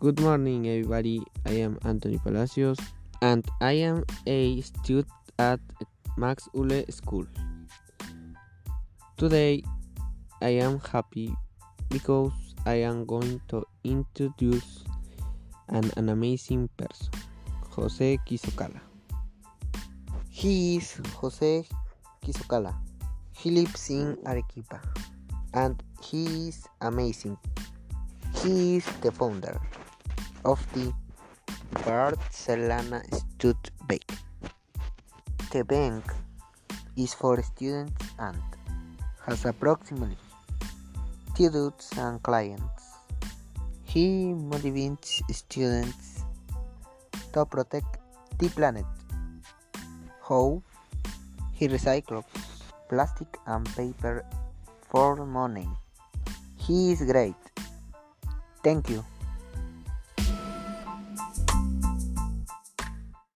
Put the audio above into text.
Good morning, everybody. I am Anthony Palacios, and I am a student at Max Ule School. Today, I am happy because I am going to introduce an, amazing person, Jose Kisokala. He is Jose Kisokala. He lives in Arequipa, and he is amazing. He is the founder of the Barcelona Stud Bank. The bank is for students and has approximately students and clients. He motivates students to protect the planet. How? He recycles plastic and paper for money. He is great. Thank you.